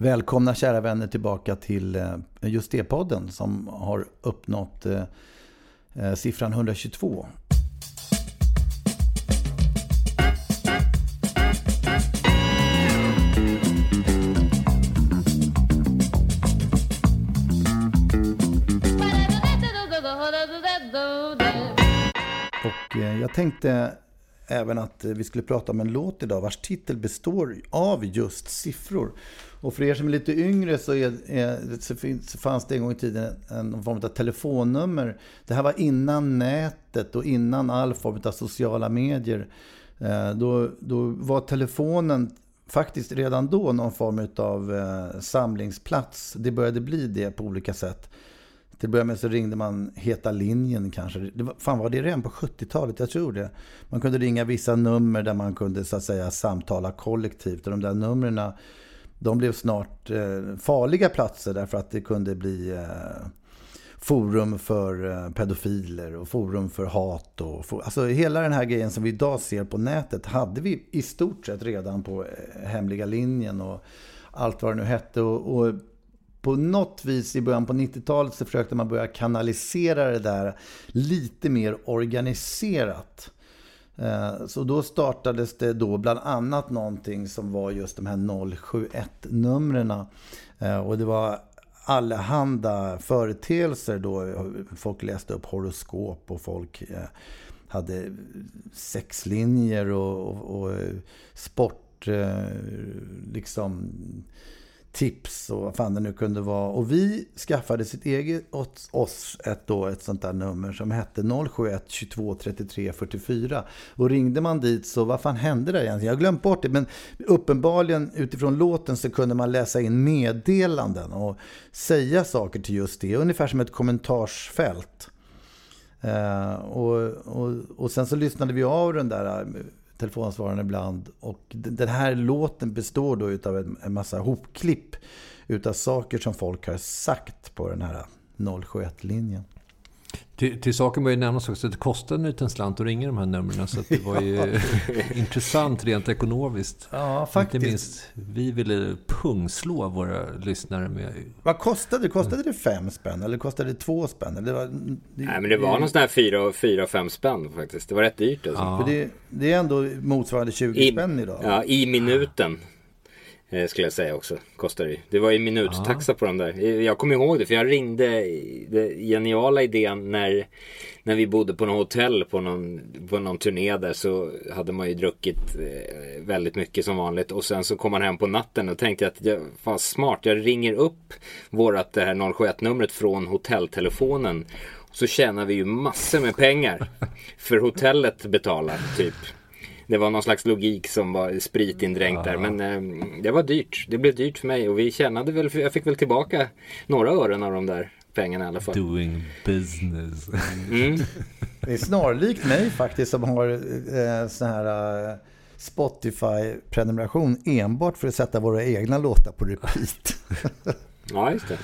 Välkomna kära vänner tillbaka till eh, just det podden som har uppnått eh, eh siffran 122. Och eh, jag tänkte även att eh, vi skulle prata om en låt idag vars titel består av just siffror. Och för er som är lite yngre så, är, är, så, finns, så fanns det en gång i tiden en form av telefonnummer. Det här var innan nätet och innan all form av sociala medier. Eh, Då, då var telefonen faktiskt redan då någon form av eh, samlingsplats. Det började bli det på olika sätt. Till att börja med så ringde man Heta linjen kanske. Det var, fan var det redan på 70-talet? Jag tror det. Man kunde ringa vissa nummer där man kunde så att säga samtala kollektivt. Och de där numren de blev snart eh, farliga platser därför att det kunde bli eh, forum för eh, pedofiler och forum för hat. Och for, alltså hela den här grejen som vi idag ser på nätet hade vi i stort sett redan på hemliga linjen och allt vad det nu hette. Och, och på något vis i början på 90-talet så försökte man börja kanalisera det där lite mer organiserat. Eh, så då startades det då bland annat någonting som var just de här 071-numren. Eh, och det var allehanda företeelser då. Folk läste upp horoskop och folk eh, hade sexlinjer och, och, och sport, liksom tips och vad fan det nu kunde vara. Och vi skaffade sitt eget åt oss ett, då, ett sånt där nummer som hette 071 22 33 44. Och ringde man dit så vad fan hände där egentligen? Jag har glömt bort det men uppenbarligen utifrån låten så kunde man läsa in meddelanden och säga saker till just det. Ungefär som ett kommentarsfält. Uh, och, och, och sen så lyssnade vi av den där telefonsvararen ibland. Och den här låten består då utav en, en massa hopklipp utav saker som folk har sagt på den här 071-linjen. Till, till saken bör ju nämnas också att det kostar en liten slant att ringa de här numren. Så att det var ju intressant rent ekonomiskt. Ja, faktiskt. Inte minst, vi ville pungslå våra lyssnare med... Vad kostade det? Kostade det fem spänn eller kostade det två spänn? Eller det var, det, Nej men det var någon sån här fyra, fyra fem spänn faktiskt. Det var rätt dyrt alltså. Ja. För det, det är ändå motsvarande 20 I, spänn idag. Ja, i minuten. Eh, skulle jag säga också. Kostar det Det var ju minuttaxa på de där. Eh, Jag kommer ihåg det för jag ringde det geniala idén när När vi bodde på något hotell på någon, på någon turné där så hade man ju druckit eh, väldigt mycket som vanligt och sen så kom man hem på natten och tänkte att jag, fan smart, jag ringer upp vårat det här 071 numret från hotelltelefonen så tjänar vi ju massor med pengar. För hotellet betalar typ. Det var någon slags logik som var spritindränkt där. Men eh, det var dyrt. Det blev dyrt för mig och vi tjänade väl, jag fick väl tillbaka några ören av de där pengarna i alla fall. Doing business. Mm. Det är snarlikt mig faktiskt som har eh, sån här eh, Spotify-prenumeration enbart för att sätta våra egna låtar på repeat. Ja, just det.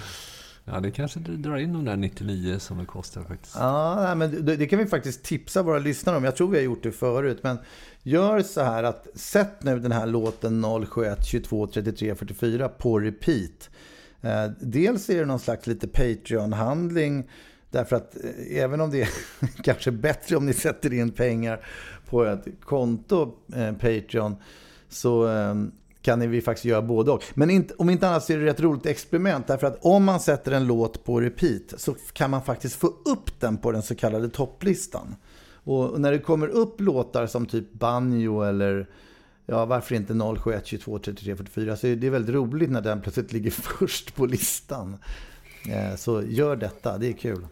Ja, det kanske drar in de där 99 som det kostar faktiskt. Ja, men det, det kan vi faktiskt tipsa våra lyssnare om. Jag tror vi har gjort det förut. Men gör så här att sätt nu den här låten 071 22 33 44 på repeat. Eh, dels är det någon slags lite Patreon-handling. Därför att eh, även om det är kanske bättre om ni sätter in pengar på ett konto, eh, Patreon, så ehm, kan vi faktiskt göra både och. Men inte, om inte annat så är det ett roligt experiment. Därför att om man sätter en låt på repeat så kan man faktiskt få upp den på den så kallade topplistan. Och när det kommer upp låtar som typ Banjo eller ja, varför inte 071 22 33 44 så är det väldigt roligt när den plötsligt ligger först på listan. Eh, så gör detta, det är kul.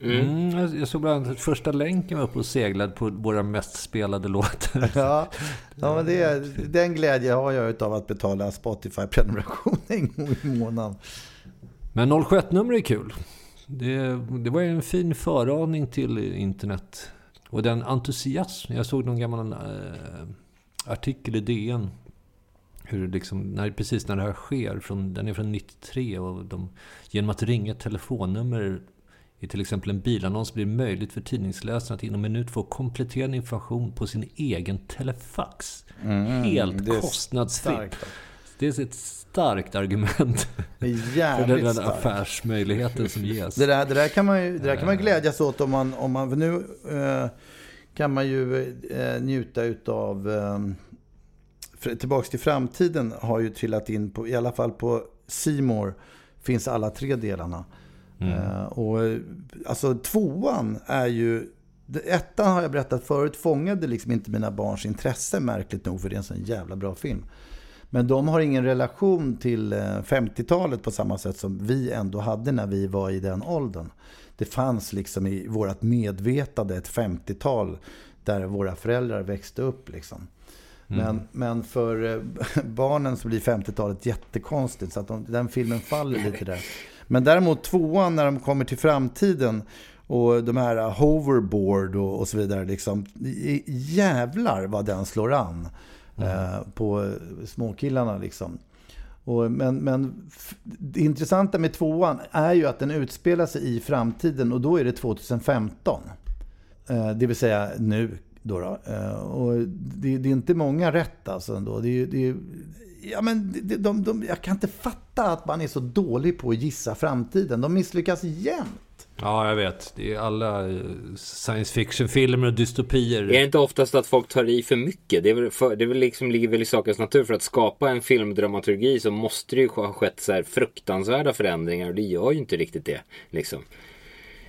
Mm. Mm, jag såg bland annat att första länken var uppe och seglade på våra mest spelade låtar. Ja, ja men det, den glädje har jag av att betala Spotify-prenumeration en gång i månaden. Men 071-nummer är kul. Det, det var en fin föraning till internet. Och den entusiasm. Jag såg någon gammal äh, artikel i DN. Hur liksom, när, precis när det här sker. Från, den är från 93. Och de, genom att ringa ett telefonnummer i till exempel en bilannons blir det möjligt för tidningsläsaren att inom en minut få kompletterande information på sin egen telefax. Mm, Helt kostnadsfritt. Det är ett starkt argument för den stark. affärsmöjligheten som ges. Det där, det där kan man ju det där kan man glädjas åt om man, om man nu eh, kan man ju eh, njuta utav eh, Tillbaks till framtiden har ju trillat in på, i alla fall på Simor finns alla tre delarna. Mm. Uh, och alltså tvåan är ju... Ettan har jag berättat förut fångade liksom inte mina barns intresse märkligt nog för det är en sån jävla bra film. Men de har ingen relation till 50-talet eh, på samma sätt som vi ändå hade när vi var i den åldern. Det fanns liksom i vårt medvetande ett 50-tal där våra föräldrar växte upp. Liksom. Mm. Men, men för eh, barnen så blir 50-talet jättekonstigt så att de, den filmen faller lite där. Men däremot tvåan när de kommer till framtiden och de här hoverboard och, och så vidare. Liksom, jävlar vad den slår an mm. eh, på småkillarna. Liksom. Och, men, men det intressanta med tvåan är ju att den utspelar sig i framtiden och då är det 2015. Eh, det vill säga nu. Då, då. Eh, och det, det, är inte många rätt alltså. Ändå. Det, det, ja, men de, de, de, jag kan inte fatta att man är så dålig på att gissa framtiden. De misslyckas jämt. Ja, jag vet. Det är alla eh, science fiction-filmer och dystopier. Är det inte oftast att folk tar i för mycket? Det, är väl för, det är väl liksom, ligger väl i sakens natur. För att skapa en filmdramaturgi så måste det ju ha skett så här fruktansvärda förändringar. Och det gör ju inte riktigt det. Liksom.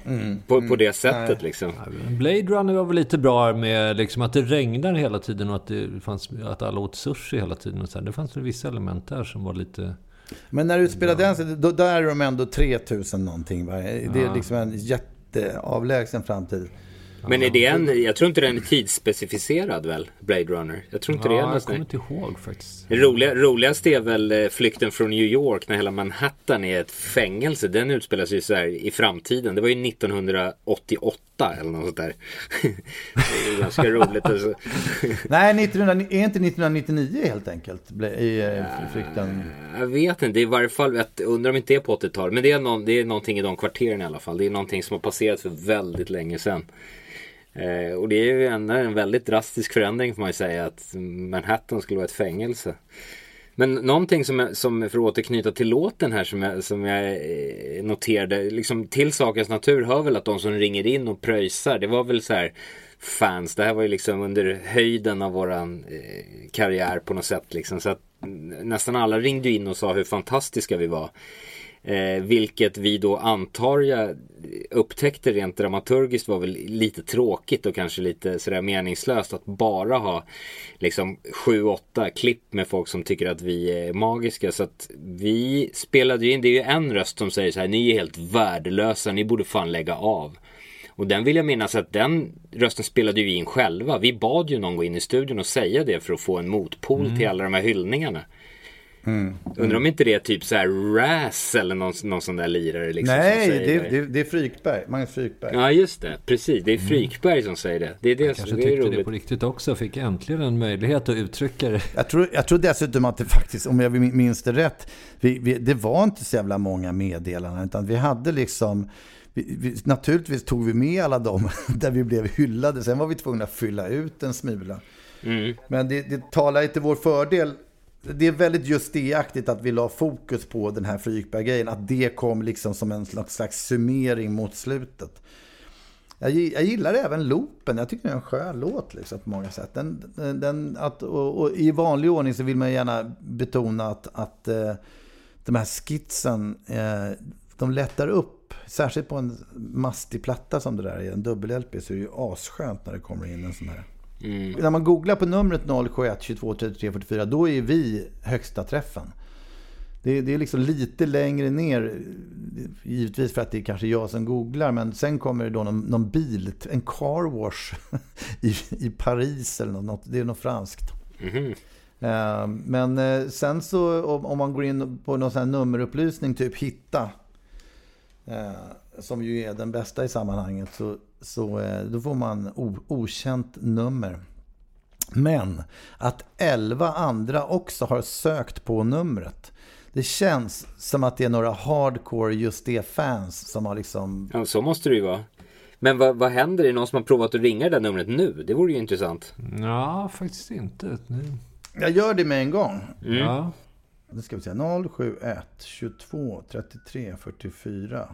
Mm, på, mm, på det sättet nej. liksom. Blade Runner var väl lite bra med liksom att det regnar hela tiden och att, det fanns, att alla åt sushi hela tiden. Och så här. Det fanns väl vissa element där som var lite... Men när du spelar den, då, där är de ändå 3000 någonting. Va? Det är liksom en jätteavlägsen framtid. Men är det en, jag tror inte den är tidsspecificerad väl, Blade Runner? Jag tror inte ja, det är jag kommer inte ihåg faktiskt. Det roliga, roligaste är väl eh, flykten från New York när hela Manhattan är ett fängelse. Den utspelar sig så här i framtiden. Det var ju 1988 eller något sånt där. det är ganska roligt. Alltså. Nej, 1900, är inte 1999 helt enkelt? I eh, flykten? Jag vet inte. Det är i varje fall, jag undrar om inte det är på 80-talet. Men det är, någon, det är någonting i de kvarteren i alla fall. Det är någonting som har passerat för väldigt länge sedan. Eh, och det är ju en, en väldigt drastisk förändring får man ju säga att Manhattan skulle vara ett fängelse. Men någonting som, som för att återknyta till låten här som jag, som jag eh, noterade, liksom till sakens natur hör väl att de som ringer in och pröjsar, det var väl så här fans, det här var ju liksom under höjden av våran eh, karriär på något sätt liksom. Så att nästan alla ringde in och sa hur fantastiska vi var. Eh, vilket vi då antar jag upptäckte rent dramaturgiskt var väl lite tråkigt och kanske lite sådär meningslöst att bara ha liksom sju, åtta klipp med folk som tycker att vi är magiska. Så att vi spelade ju in, det är ju en röst som säger så här, ni är helt värdelösa, ni borde fan lägga av. Och den vill jag minnas att den rösten spelade vi in själva. Vi bad ju någon gå in i studion och säga det för att få en motpol mm. till alla de här hyllningarna. Mm. Undrar om inte det är typ så här Raz eller någon, någon sån där lirare liksom Nej, det är, det, det är Frykberg, Magnus Frykberg. Ja, just det. Precis, det är mm. Frykberg mm. som säger det. Det är det, Jag kanske det är tyckte roligt. det på riktigt också. Fick äntligen en möjlighet att uttrycka det. Jag tror, jag tror dessutom att det faktiskt, om jag minns det rätt, vi, vi, det var inte så jävla många meddelanden. Utan vi hade liksom... Vi, vi, naturligtvis tog vi med alla dem där vi blev hyllade. Sen var vi tvungna att fylla ut en smula. Mm. Men det, det talar inte vår fördel det är väldigt just det-aktigt att vi la fokus på den här Frykberg-grejen. Att det kom liksom som en slags summering mot slutet. Jag, jag gillar även loopen. Jag tycker det är en skön låt liksom, på många sätt. Den, den, att, och, och I vanlig ordning så vill man gärna betona att, att eh, de här skitsen, eh, de lättar upp. Särskilt på en mastig platta som det där är, en dubbel-LP, så är det ju asskönt när det kommer in en sån här. Mm. När man googlar på numret 071 22 33 44, då är vi högsta träffen. Det, det, är liksom lite längre ner, givetvis för att det är kanske jag som googlar, men sen kommer det då någon, någon bil, en car wash i, i Paris eller något, det är något franskt. Mm. Men eh, sen så om man går in på någon sån här nummerupplysning, typ hitta, eh, som ju är den bästa i sammanhanget, så, så då får man o, okänt nummer. Men att elva andra också har sökt på numret. Det känns som att det är några hardcore just det fans som har liksom... Ja, så måste det ju vara. Men vad, vad händer? Är det någon som har provat att ringa det där numret nu? Det vore ju intressant. Ja, faktiskt inte. Jag gör det med en gång. Mm. Ja. Nu ska vi se. 071 22 33 44.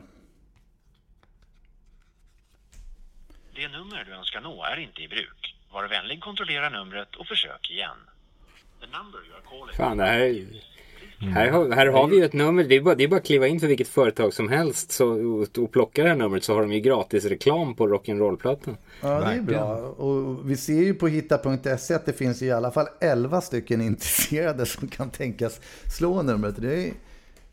Det nummer du önskar nå är inte i bruk. Var vänlig kontrollera numret och försök igen. Fan, det här är Mm. Här, har, här har vi ju ett nummer, det är, bara, det är bara att kliva in för vilket företag som helst så, och, och plocka det här numret så har de ju gratis reklam på rock'n'roll-plattan. Ja, det är bra. Och vi ser ju på hitta.se att det finns i alla fall 11 stycken intresserade som kan tänkas slå numret. Det är,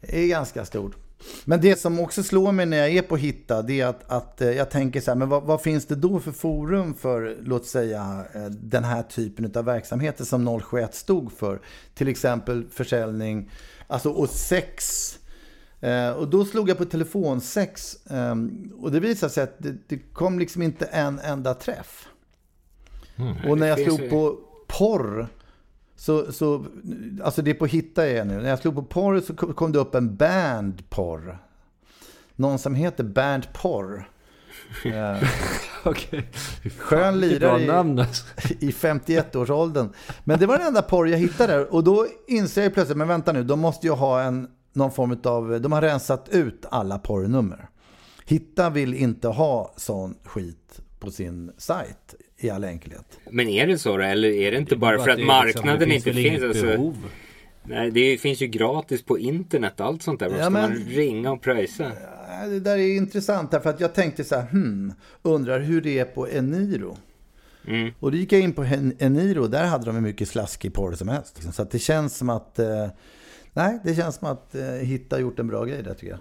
är ganska stort. Men det som också slår mig när jag är på Hitta, det är att, att eh, jag tänker så här, men vad, vad, finns det då för forum för, låt säga, eh, den här typen av verksamheter som 071 stod för? Till exempel försäljning, alltså och sex. Eh, och då slog jag på telefonsex eh, och det visade sig att det, det, kom liksom inte en enda träff. Mm, och när jag slog på porr så, så, alltså det är på hitta jag nu. När jag slog på porr så kom det upp en bandporr. Någon som heter bandporr. uh, okay. Skön lirare i, alltså. i 51-årsåldern. Men det var den enda porr jag hittade där. Och då inser jag plötsligt, men vänta nu, de måste ju ha en, någon form av, de har rensat ut alla porrnummer. Hitta vill inte ha sån skit på sin sajt i all enkelhet. Men är det så då? Eller är det inte det bara för att, att marknaden liksom, inte finns? Alltså, nej, det finns ju gratis på internet allt sånt där. Varför ja, ska man ringa och pröjsa? Det där är intressant därför att jag tänkte så här, hmm, undrar hur det är på Eniro. Mm. Och då gick jag in på Eniro, där hade de hur mycket slaskig porr som helst. Så att det känns som att, eh, nej, det känns som att eh, Hitta gjort en bra grej där tycker jag.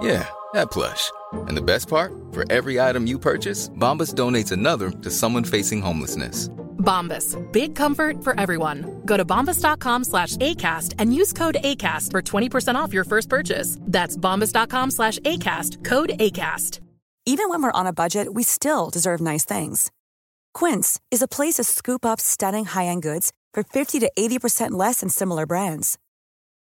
Yeah, that plush. And the best part? For every item you purchase, Bombas donates another to someone facing homelessness. Bombas. Big comfort for everyone. Go to bombas.com slash ACAST and use code ACAST for 20% off your first purchase. That's bombas.com slash ACAST. Code ACAST. Even when we're on a budget, we still deserve nice things. Quince is a place to scoop up stunning high-end goods for 50 to 80% less than similar brands.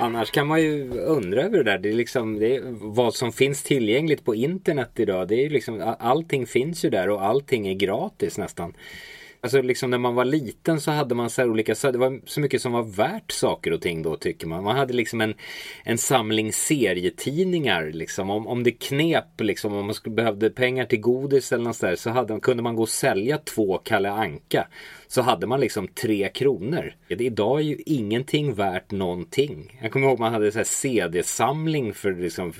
Annars kan man ju undra över det där. Det är liksom det är vad som finns tillgängligt på internet idag. Det är liksom allting finns ju där och allting är gratis nästan. Alltså liksom när man var liten så hade man så här olika, så det var så mycket som var värt saker och ting då tycker man. Man hade liksom en, en samling serietidningar liksom. Om, om det knep liksom, om man skulle, behövde pengar till godis eller något där så hade, kunde man gå och sälja två Kalle Anka. Så hade man liksom tre kronor. Idag är ju ingenting värt någonting. Jag kommer ihåg man hade så här CD-samling för liksom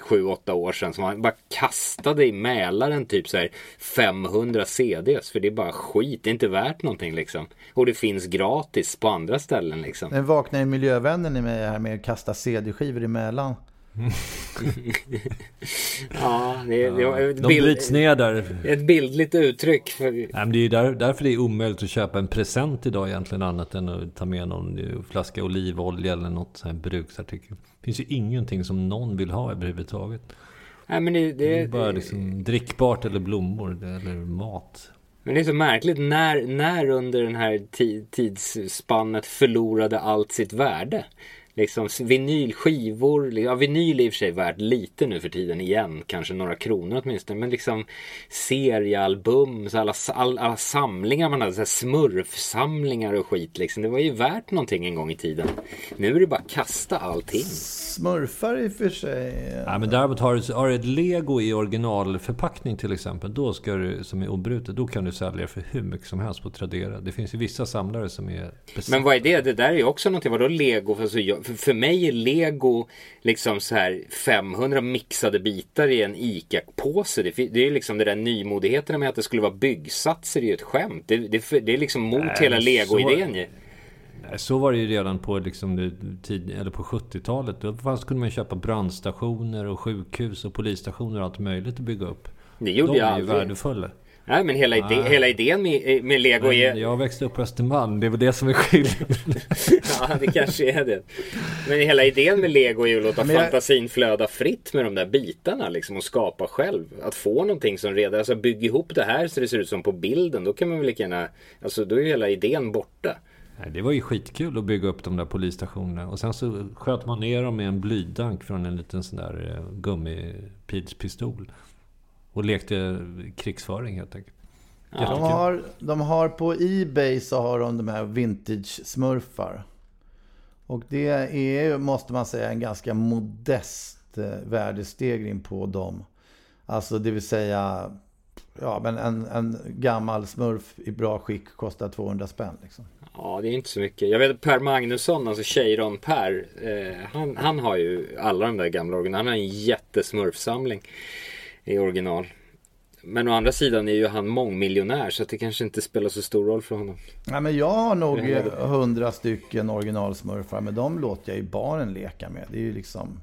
sju, åtta år sedan som man bara kastade i Mälaren typ så här 500 CDs för det är bara skit, det är inte värt någonting liksom. Och det finns gratis på andra ställen liksom. Nu vaknar ju miljövännen i mig här med att kasta CD-skivor i Mälaren. ja, det, det var ett De bild, bryts ner där. Ett bildligt uttryck. För... Nej, men det är där, därför det är omöjligt att köpa en present idag egentligen annat än att ta med någon flaska olivolja eller något sånt här bruksartikel. Det finns ju ingenting som någon vill ha överhuvudtaget. Nej, men det, det, det är bara liksom drickbart eller blommor eller mat. Men det är så märkligt när, när under den här tidsspannet förlorade allt sitt värde liksom vinylskivor, ja vinyl är i och för sig värt lite nu för tiden igen, kanske några kronor åtminstone, men liksom seriealbum, så alla, alla, alla samlingar man hade, så här smurfsamlingar och skit liksom, det var ju värt någonting en gång i tiden. Nu är det bara kasta allting. Smurfar i och för sig. Ja, men däremot har du, har du ett lego i originalförpackning till exempel, då ska du, som är obrutet, då kan du sälja för hur mycket som helst på Tradera. Det finns ju vissa samlare som är... Men vad är det? Det där är ju också någonting, vadå lego? Alltså, jag, för, för mig är lego liksom så här 500 mixade bitar i en ICA-påse. Det, det är liksom det där nymodigheten med att det skulle vara byggsatser är ju ett skämt. Det, det, det är liksom mot Nej, hela lego-idén ju. Så var det ju redan på, liksom, tid, eller på 70-talet. Då fanns, kunde man köpa brandstationer och sjukhus och polisstationer och allt möjligt att bygga upp. Det gjorde De jag är ju värdefulla. Nej men hela, ide hela idén med, med Lego är... Jag växte upp på Östermalm, det är väl det som är skillnaden. ja det kanske är det. Men hela idén med Lego är ju att låta jag... fantasin flöda fritt med de där bitarna liksom och skapa själv. Att få någonting som redan, alltså bygga ihop det här så det ser ut som på bilden. Då kan man väl lika gärna, alltså då är ju hela idén borta. Det var ju skitkul att bygga upp de där polisstationerna. Och sen så sköt man ner dem med en blydank från en liten sån där eh, gummipilspistol. Och lekte krigsföring helt enkelt. Ja, de, har, de har på Ebay så har de de här vintage-smurfar. Och det är, måste man säga, en ganska modest eh, värdestegring på dem. Alltså det vill säga, ja men en, en gammal smurf i bra skick kostar 200 spänn liksom. Ja, det är inte så mycket. Jag vet Per Magnusson, alltså Cheiron-Per, eh, han, han har ju alla de där gamla original. Han har en jättesmurfsamling i original. Men å andra sidan är ju han mångmiljonär så att det kanske inte spelar så stor roll för honom. Nej, men jag har nog hundra stycken originalsmurfar men de låter jag ju barnen leka med. Det är ju liksom...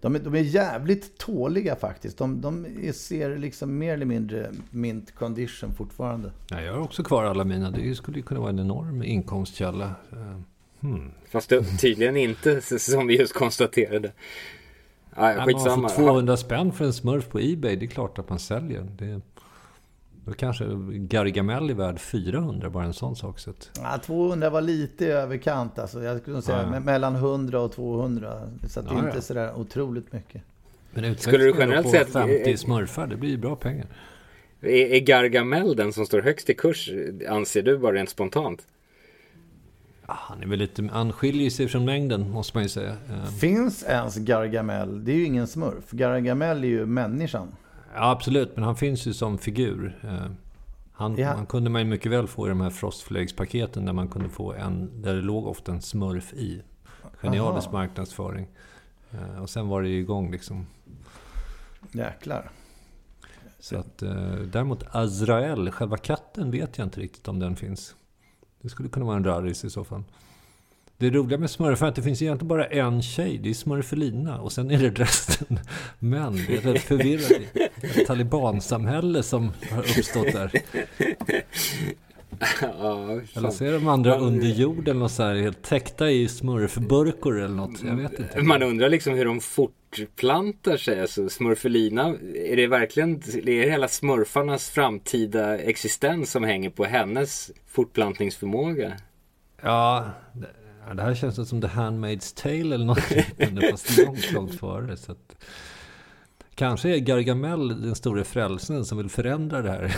De är, de är jävligt tåliga faktiskt. De, de ser liksom mer eller mindre mint condition fortfarande. Ja, jag har också kvar alla mina. Det skulle ju kunna vara en enorm inkomstkälla. Hmm. Fast tydligen inte som vi just konstaterade. Ja, skitsamma. Man får 200 spänn för en smurf på Ebay. Det är klart att man säljer. Det, då kanske Gargamel är värd 400, bara en sån sak. Så att... ja, 200 var lite överkant. Alltså. Jag skulle säga ja, ja. mellan 100 och 200. Så det är ja, inte sådär otroligt mycket. Men skulle du generellt säga 50 smurfar, det blir ju bra pengar. Är, är Gargamel den som står högst i kurs, anser du bara rent spontant? Han är väl lite, han skiljer sig från mängden måste man ju säga. Eh, Finns ens Gargamel? Det är ju ingen smurf. Gargamel är ju människan. Ja, absolut, men han finns ju som figur. Eh, han, ja. han kunde man ju mycket väl få i de här frostflakespaketen där man kunde få en, där det låg ofta en smurf i. Genialisk Aha. marknadsföring. Eh, och sen var det ju igång liksom. Jäklar. Så att, däremot Azrael, själva katten, vet jag inte riktigt om den finns. Det skulle kunna vara en rarris i så fall. Det roliga med smurfar är att det finns egentligen bara en tjej. Det är smurfelina. Och sen är det resten män. Det är ett förvirrat. Talibansamhälle som har uppstått där. Ja, eller så är de andra under jorden och så här, helt täckta i smurfburkor eller något. Jag vet inte. Man undrar liksom hur de fortplantar sig. Alltså smurfelina, är det verkligen är det hela smurfarnas framtida existens som hänger på hennes fortplantningsförmåga? Ja, det, det här känns som The Handmaid's Tale eller något fast långt, långt före. Så att, kanske är Gargamel den store frälsaren som vill förändra det här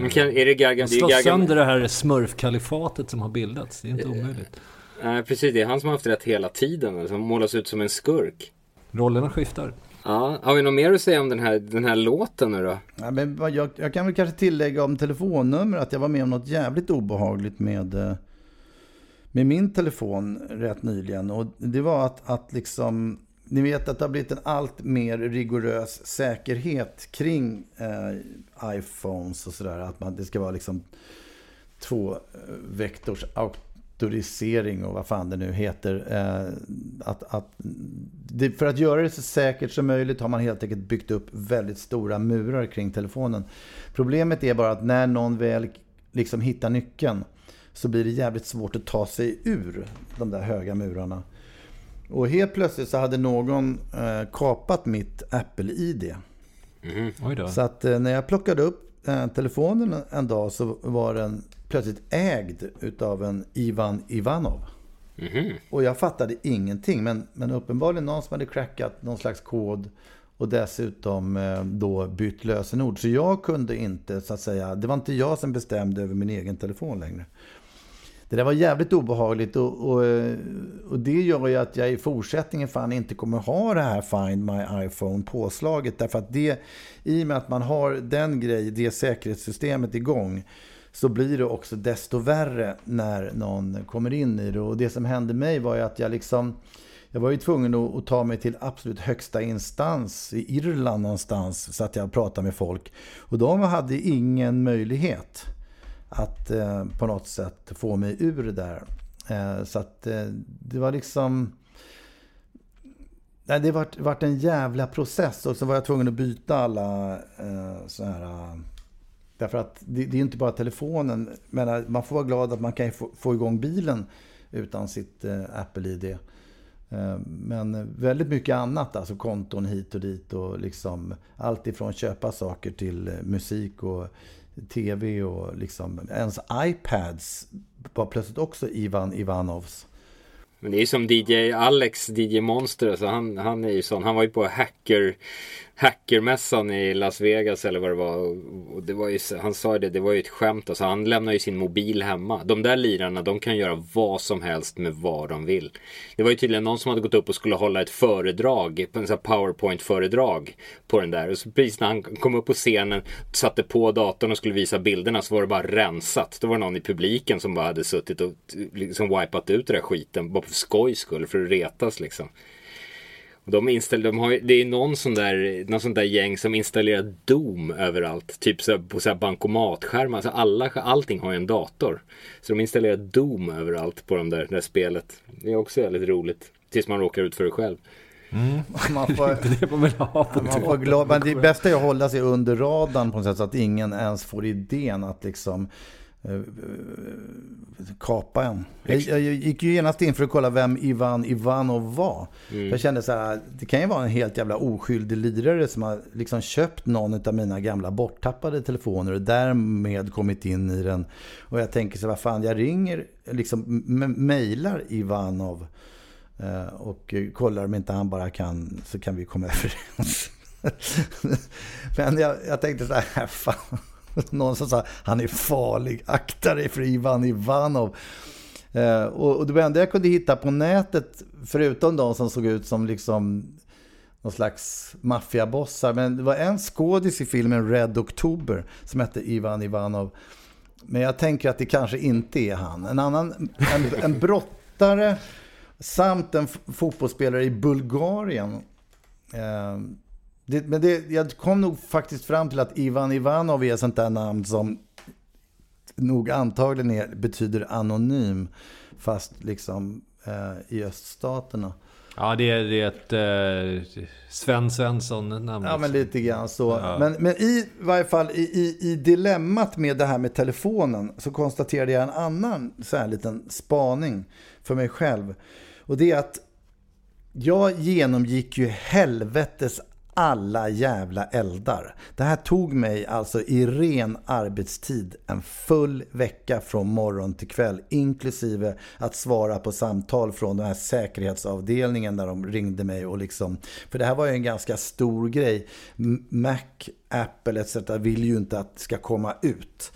Men kan, är det Gargamel? Slå sönder det här smurfkalifatet som har bildats. Det är inte omöjligt. Nej, precis. Det är han som har haft rätt hela tiden. Alltså, han målas ut som en skurk. Rollerna skiftar. Ja, har vi något mer att säga om den här, den här låten nu då? Ja, men jag, jag kan väl kanske tillägga om telefonnummer att jag var med om något jävligt obehagligt med, eh, med min telefon rätt nyligen. Och det var att, att liksom, ni vet att det har blivit en allt mer rigorös säkerhet kring eh, iPhones och sådär. Att man, det ska vara liksom två eh, vektors auktorisering och vad fan det nu heter. Eh, att, att, det, för att göra det så säkert som möjligt har man helt enkelt byggt upp väldigt stora murar kring telefonen. Problemet är bara att när någon väl liksom hittar nyckeln så blir det jävligt svårt att ta sig ur de där höga murarna. Och helt plötsligt så hade någon eh, kapat mitt Apple-ID. Mm. Så att eh, när jag plockade upp eh, telefonen en dag så var den plötsligt ägd utav en Ivan Ivanov. Mm. Och jag fattade ingenting. Men, men uppenbarligen någon som hade crackat någon slags kod och dessutom eh, då bytt lösenord. Så jag kunde inte, så att säga, det var inte jag som bestämde över min egen telefon längre. Det där var jävligt obehagligt och, och, och, det gör ju att jag i fortsättningen fan inte kommer ha det här Find My iPhone påslaget. Därför att det, i och med att man har den grejen, det säkerhetssystemet igång, så blir det också desto värre när någon kommer in i det. Och det som hände mig var ju att jag liksom, jag var ju tvungen att, att ta mig till absolut högsta instans i Irland någonstans så att jag pratade med folk. Och de hade ingen möjlighet att eh, på något sätt få mig ur det där. Eh, så att eh, det var liksom... Nej, det vart, vart en jävla process och så var jag tvungen att byta alla eh, så här... Eh, därför att det, det är inte bara telefonen. Men eh, man får vara glad att man kan få, få igång bilen utan sitt eh, Apple-ID. Eh, men väldigt mycket annat, alltså konton hit och dit och liksom allt ifrån köpa saker till eh, musik och tv och liksom ens iPads var plötsligt också Ivan Ivanovs. Men det är ju som DJ Alex, DJ Monster, alltså han, han är ju sån. Han var ju på hacker, hackermässan i Las Vegas eller vad det var. Och det var ju, han sa det, det var ju ett skämt. Alltså han lämnar ju sin mobil hemma. De där lirarna, de kan göra vad som helst med vad de vill. Det var ju tydligen någon som hade gått upp och skulle hålla ett föredrag, en sån här powerpoint-föredrag på den där. Och så precis när han kom upp på scenen, satte på datorn och skulle visa bilderna så var det bara rensat. Då var det någon i publiken som bara hade suttit och liksom wipat ut den där skiten. Bara skojs skull, för att retas liksom. De inställer, de har, det är någon sån, där, någon sån där gäng som installerar Doom överallt. Typ så på så här bankomatskärmar. Alltså alla, allting har ju en dator. Så de installerar Doom överallt på de där, det där spelet. Det är också väldigt roligt. Tills man råkar ut för det själv. Mm. Man får, det man vill ha på man får glad, men det bästa är att hålla sig under radarn på något sätt så att ingen ens får idén att liksom kapa en. Jag, jag, gick ju genast in för att kolla vem Ivan Ivanov var. Mm. Jag kände så här, det kan ju vara en helt jävla oskyldig lirare som har liksom köpt någon av mina gamla borttappade telefoner och därmed kommit in i den. Och jag tänker så vad fan, jag ringer, liksom mejlar Ivanov eh, och kollar om inte han bara kan, så kan vi komma överens. Men jag, jag tänkte så här, fan. Någon som sa han är farlig, akta dig för Ivan Ivanov. Eh, och, och det enda jag kunde hitta på nätet, förutom de som såg ut som liksom någon slags maffiabossar. Men det var en skådis i filmen Red October som hette Ivan Ivanov. Men jag tänker att det kanske inte är han. En annan, en, en brottare samt en fotbollsspelare i Bulgarien. Eh, det, men det, jag kom nog faktiskt fram till att Ivan Ivanov är sånt där namn som nog antagligen är, betyder anonym. Fast liksom eh, i öststaterna. Ja, det är, det är ett eh, Sven Svensson-namn. Ja, men lite grann så. Ja. Men, men i varje fall i, i, i dilemmat med det här med telefonen så konstaterade jag en annan så här liten spaning för mig själv. Och det är att jag genomgick ju helvetes alla jävla eldar. Det här tog mig alltså i ren arbetstid en full vecka från morgon till kväll. Inklusive att svara på samtal från den här säkerhetsavdelningen där de ringde mig. Och liksom, för det här var ju en ganska stor grej. Mac, Apple etc. vill ju inte att det ska komma ut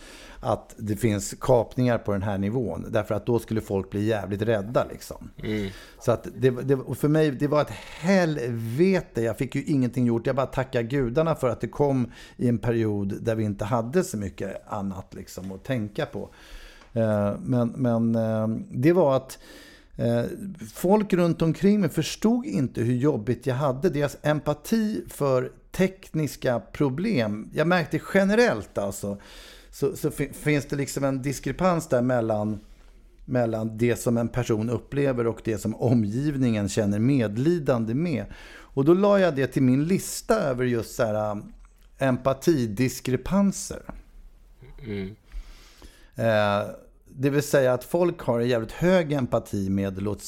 att det finns kapningar på den här nivån. Därför att då skulle folk bli jävligt rädda. Liksom. Mm. Så att det, det, för mig, det var ett helvete. Jag fick ju ingenting gjort. Jag bara tackar gudarna för att det kom i en period där vi inte hade så mycket annat liksom, att tänka på. Eh, men, men eh, det var att eh, folk runt omkring mig förstod inte hur jobbigt jag hade. Deras empati för tekniska problem. Jag märkte generellt alltså så, så finns det liksom en diskrepans där mellan, mellan det som en person upplever och det som omgivningen känner medlidande med. Och då la jag det till min lista över just så här um, empatidiskrepanser. Mm. Eh, det vill säga att folk har en jävligt hög empati med, låt,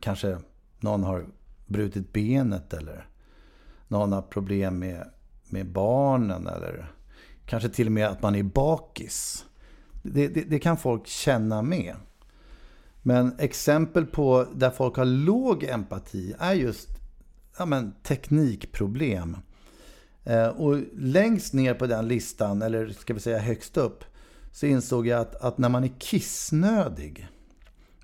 kanske någon har brutit benet eller någon har problem med, med barnen eller Kanske till och med att man är bakis. Det, det, det, kan folk känna med. Men exempel på där folk har låg empati är just ja, men, teknikproblem. Eh, och längst ner på den listan, eller ska vi säga högst upp, så insåg jag att, att när man är kissnödig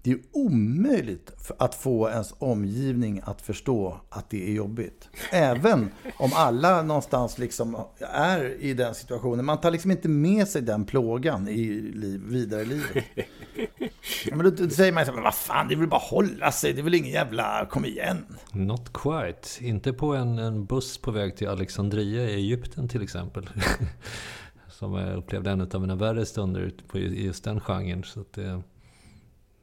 det är omöjligt att få ens omgivning att förstå att det är jobbigt. Även om alla någonstans liksom är i den situationen. Man tar liksom inte med sig den plågan i liv, vidare livet. Men då, säger man så vad fan, det väl bara hålla sig. Det är väl ingen jävla, kom igen. Not quite. Inte på en, en buss på väg till Alexandria i Egypten till exempel. Som jag upplevde en av mina värre stunder på just den genren. Så det,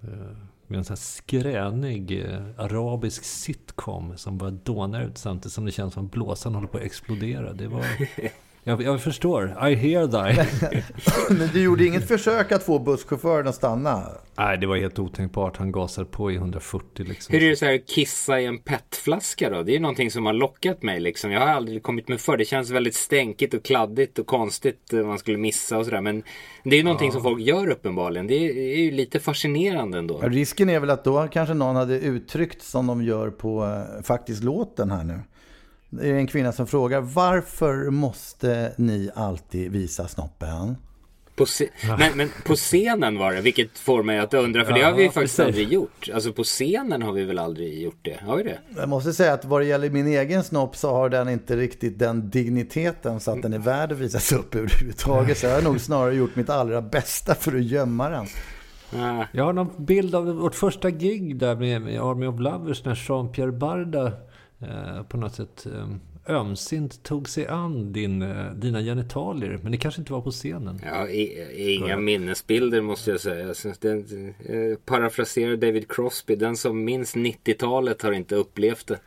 Eh, med en sån här skränig eh, arabisk sitcom som bara dånar ut samtidigt som det känns som blåsan håller på att explodera. Det var... Jag, jag förstår. I hear thy. Men du gjorde inget försök att få busschauffören att stanna? Nej, det var helt otänkbart. Han gasade på i 140 liksom. Hur är det så här kissa i en petflaska då? Det är ju någonting som har lockat mig liksom. Jag har aldrig kommit med för. Det känns väldigt stänkigt och kladdigt och konstigt. Eh, man skulle missa och sådär. Men det är ju någonting ja. som folk gör uppenbarligen. Det är ju lite fascinerande ändå. Risken är väl att då kanske någon hade uttryckt som de gör på eh, faktiskt låten här nu. Det är en kvinna som frågar varför måste ni alltid visa snoppen? På men, men, på scenen var det, vilket får mig att undra, för ja, det har vi faktiskt precis. aldrig gjort. Alltså på scenen har vi väl aldrig gjort det? Har vi det? Jag måste säga att vad det gäller min egen snopp så har den inte riktigt den digniteten så att den är värd att visas upp överhuvudtaget. Så jag har nog snarare gjort mitt allra bästa för att gömma den. Jag har någon bild av vårt första gig där med Army of Lovers när Jean-Pierre Barda på något sätt eh, ömsint tog sig an din, eh, dina genitalier. Men det kanske inte var på scenen. Ja, i, inga minnesbilder måste jag säga. Den, eh, parafraserar David Crosby. Den som minns 90-talet har inte upplevt det.